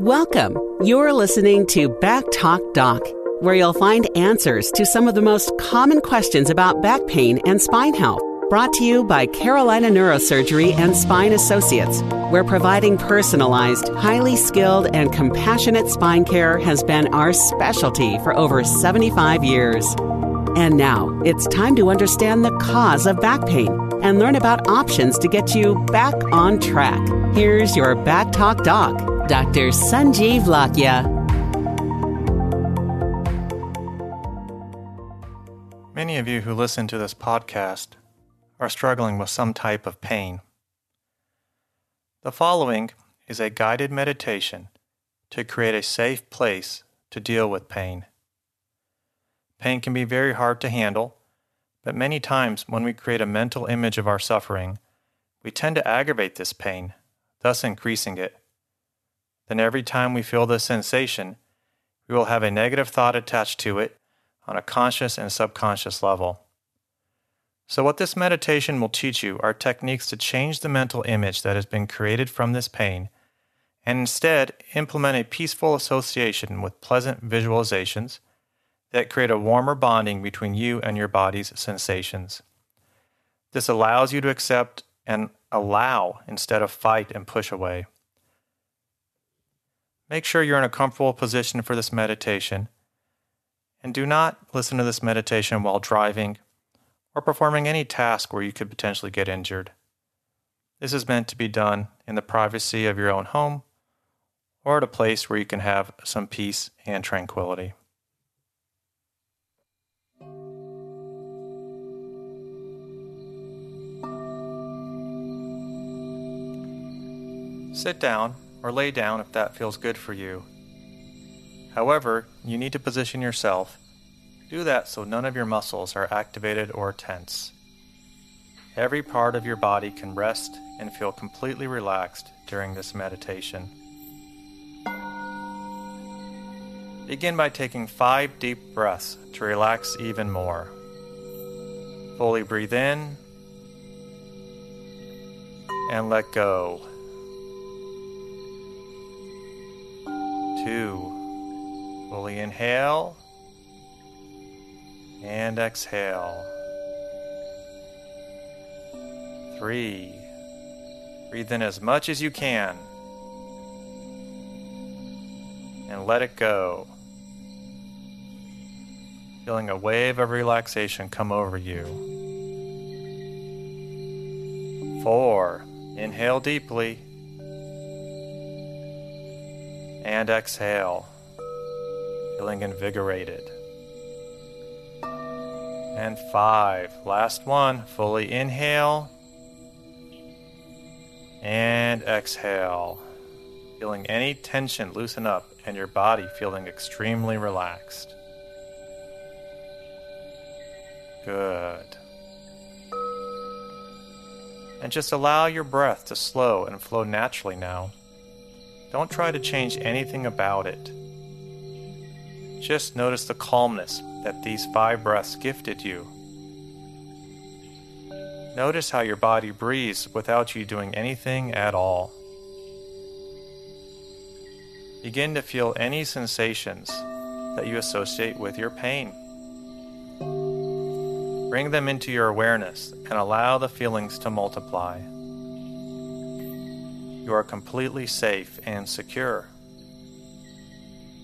Welcome. You're listening to Back Talk Doc, where you'll find answers to some of the most common questions about back pain and spine health. Brought to you by Carolina Neurosurgery and Spine Associates, where providing personalized, highly skilled, and compassionate spine care has been our specialty for over 75 years. And now it's time to understand the cause of back pain and learn about options to get you back on track. Here's your Back Talk Doc. Dr. Sanjeev Lakhia. Many of you who listen to this podcast are struggling with some type of pain. The following is a guided meditation to create a safe place to deal with pain. Pain can be very hard to handle, but many times when we create a mental image of our suffering, we tend to aggravate this pain, thus increasing it then every time we feel this sensation, we will have a negative thought attached to it on a conscious and subconscious level. So, what this meditation will teach you are techniques to change the mental image that has been created from this pain and instead implement a peaceful association with pleasant visualizations that create a warmer bonding between you and your body's sensations. This allows you to accept and allow instead of fight and push away. Make sure you're in a comfortable position for this meditation. And do not listen to this meditation while driving or performing any task where you could potentially get injured. This is meant to be done in the privacy of your own home or at a place where you can have some peace and tranquility. Sit down or lay down if that feels good for you. However, you need to position yourself. Do that so none of your muscles are activated or tense. Every part of your body can rest and feel completely relaxed during this meditation. Begin by taking five deep breaths to relax even more. Fully breathe in and let go. Two. Fully inhale and exhale. Three. Breathe in as much as you can and let it go. Feeling a wave of relaxation come over you. Four. Inhale deeply and exhale, feeling invigorated. And five, last one, fully inhale and exhale, feeling any tension loosen up and your body feeling extremely relaxed. Good. And just allow your breath to slow and flow naturally now. Don't try to change anything about it. Just notice the calmness that these five breaths gifted you. Notice how your body breathes without you doing anything at all. Begin to feel any sensations that you associate with your pain. Bring them into your awareness and allow the feelings to multiply you are completely safe and secure.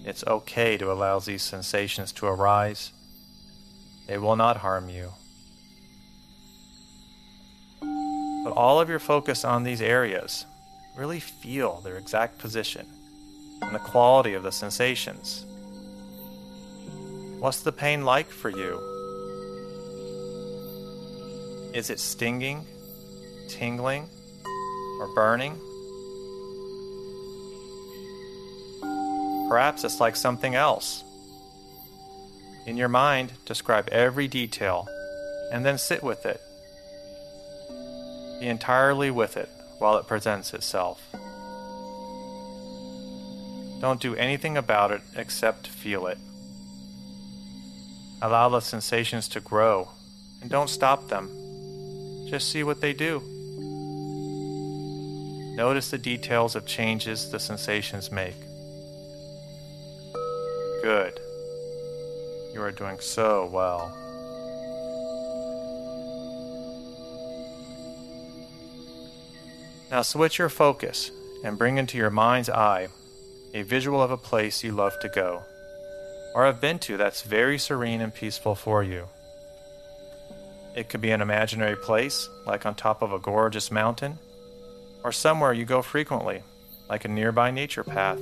It's okay to allow these sensations to arise. They will not harm you. Put all of your focus on these areas. Really feel their exact position and the quality of the sensations. What's the pain like for you? Is it stinging, tingling, or burning? Perhaps it's like something else. In your mind, describe every detail and then sit with it. Be entirely with it while it presents itself. Don't do anything about it except feel it. Allow the sensations to grow and don't stop them. Just see what they do. Notice the details of changes the sensations make. Good. You are doing so well. Now switch your focus and bring into your mind's eye a visual of a place you love to go or have been to that's very serene and peaceful for you. It could be an imaginary place, like on top of a gorgeous mountain, or somewhere you go frequently, like a nearby nature path.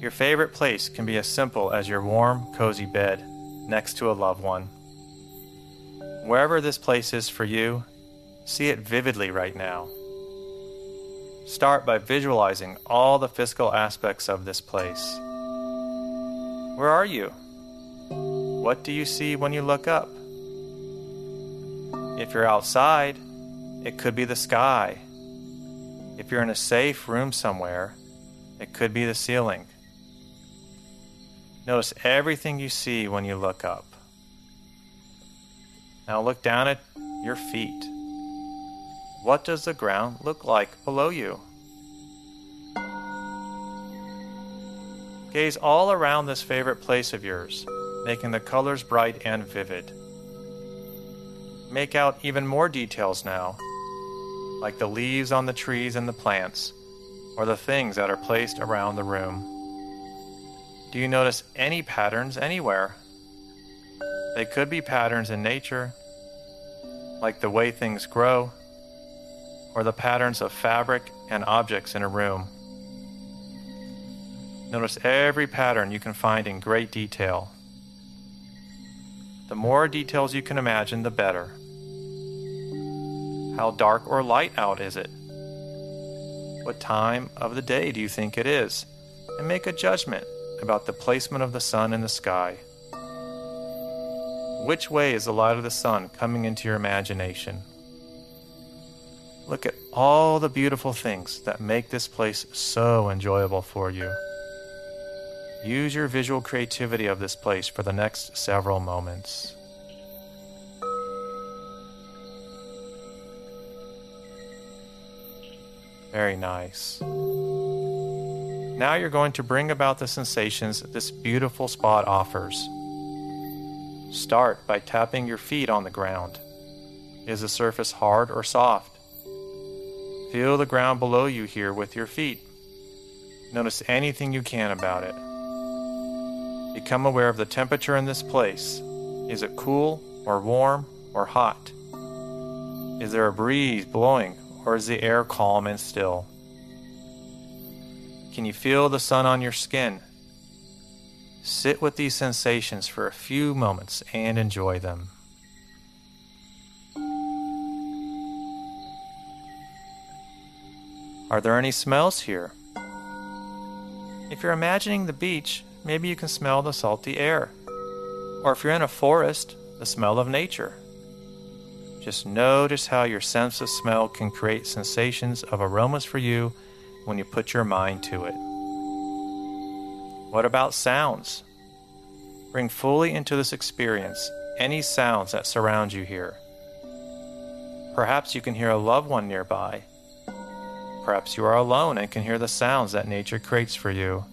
Your favorite place can be as simple as your warm, cozy bed next to a loved one. Wherever this place is for you, see it vividly right now. Start by visualizing all the physical aspects of this place. Where are you? What do you see when you look up? If you're outside, it could be the sky. If you're in a safe room somewhere, it could be the ceiling. Notice everything you see when you look up. Now look down at your feet. What does the ground look like below you? Gaze all around this favorite place of yours, making the colors bright and vivid. Make out even more details now, like the leaves on the trees and the plants, or the things that are placed around the room. Do you notice any patterns anywhere? They could be patterns in nature, like the way things grow, or the patterns of fabric and objects in a room. Notice every pattern you can find in great detail. The more details you can imagine, the better. How dark or light out is it? What time of the day do you think it is? And make a judgment about the placement of the sun in the sky. Which way is the light of the sun coming into your imagination? Look at all the beautiful things that make this place so enjoyable for you. Use your visual creativity of this place for the next several moments. Very nice. Now you're going to bring about the sensations this beautiful spot offers. Start by tapping your feet on the ground. Is the surface hard or soft? Feel the ground below you here with your feet. Notice anything you can about it. Become aware of the temperature in this place. Is it cool or warm or hot? Is there a breeze blowing or is the air calm and still? Can you feel the sun on your skin? Sit with these sensations for a few moments and enjoy them. Are there any smells here? If you're imagining the beach, maybe you can smell the salty air. Or if you're in a forest, the smell of nature. Just notice how your sense of smell can create sensations of aromas for you when you put your mind to it. What about sounds? Bring fully into this experience any sounds that surround you here. Perhaps you can hear a loved one nearby. Perhaps you are alone and can hear the sounds that nature creates for you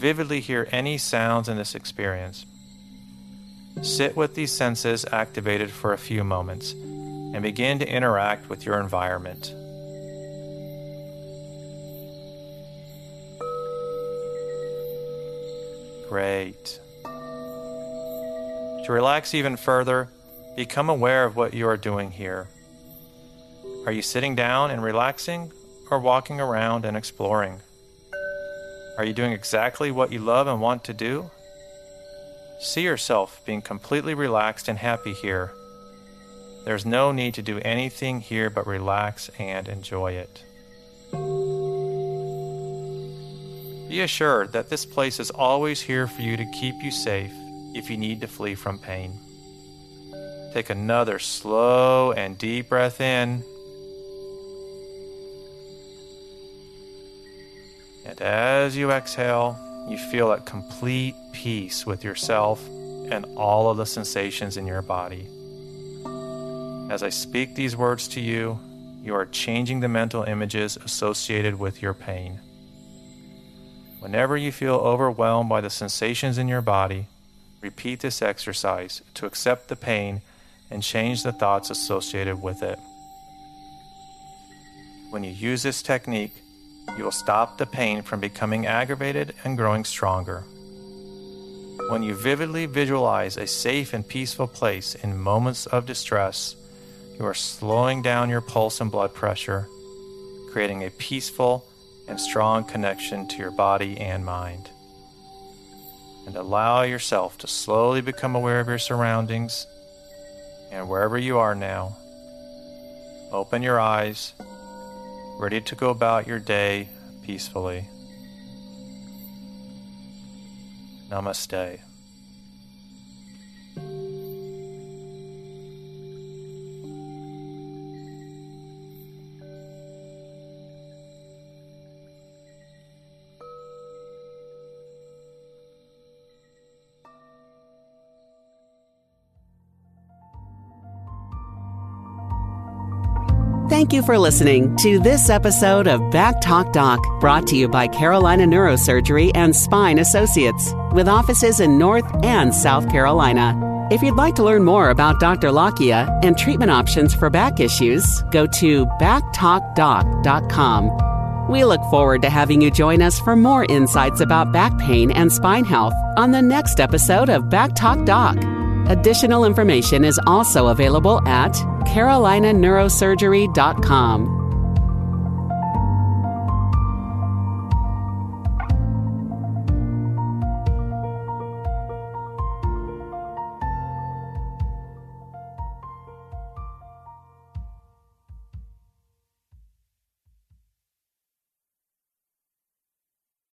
vividly hear any sounds in this experience. Sit with these senses activated for a few moments and begin to interact with your environment. Great. To relax even further, become aware of what you are doing here. Are you sitting down and relaxing or walking around and exploring? Are you doing exactly what you love and want to do? See yourself being completely relaxed and happy here. There's no need to do anything here but relax and enjoy it. Be assured that this place is always here for you to keep you safe if you need to flee from pain. Take another slow and deep breath in And as you exhale, you feel at complete peace with yourself and all of the sensations in your body. As I speak these words to you, you are changing the mental images associated with your pain. Whenever you feel overwhelmed by the sensations in your body, repeat this exercise to accept the pain and change the thoughts associated with it. When you use this technique, you will stop the pain from becoming aggravated and growing stronger. When you vividly visualize a safe and peaceful place in moments of distress, you are slowing down your pulse and blood pressure, creating a peaceful and strong connection to your body and mind. And allow yourself to slowly become aware of your surroundings and wherever you are now. Open your eyes, ready to go about your day peacefully. Namaste. Thank you for listening to this episode of Back Talk Doc, brought to you by Carolina Neurosurgery and Spine Associates, with offices in North and South Carolina. If you'd like to learn more about Dr. Lakhia and treatment options for back issues, go to backtalkdoc.com. We look forward to having you join us for more insights about back pain and spine health on the next episode of Back Talk Doc. Additional information is also available at carolinaneurosurgery.com.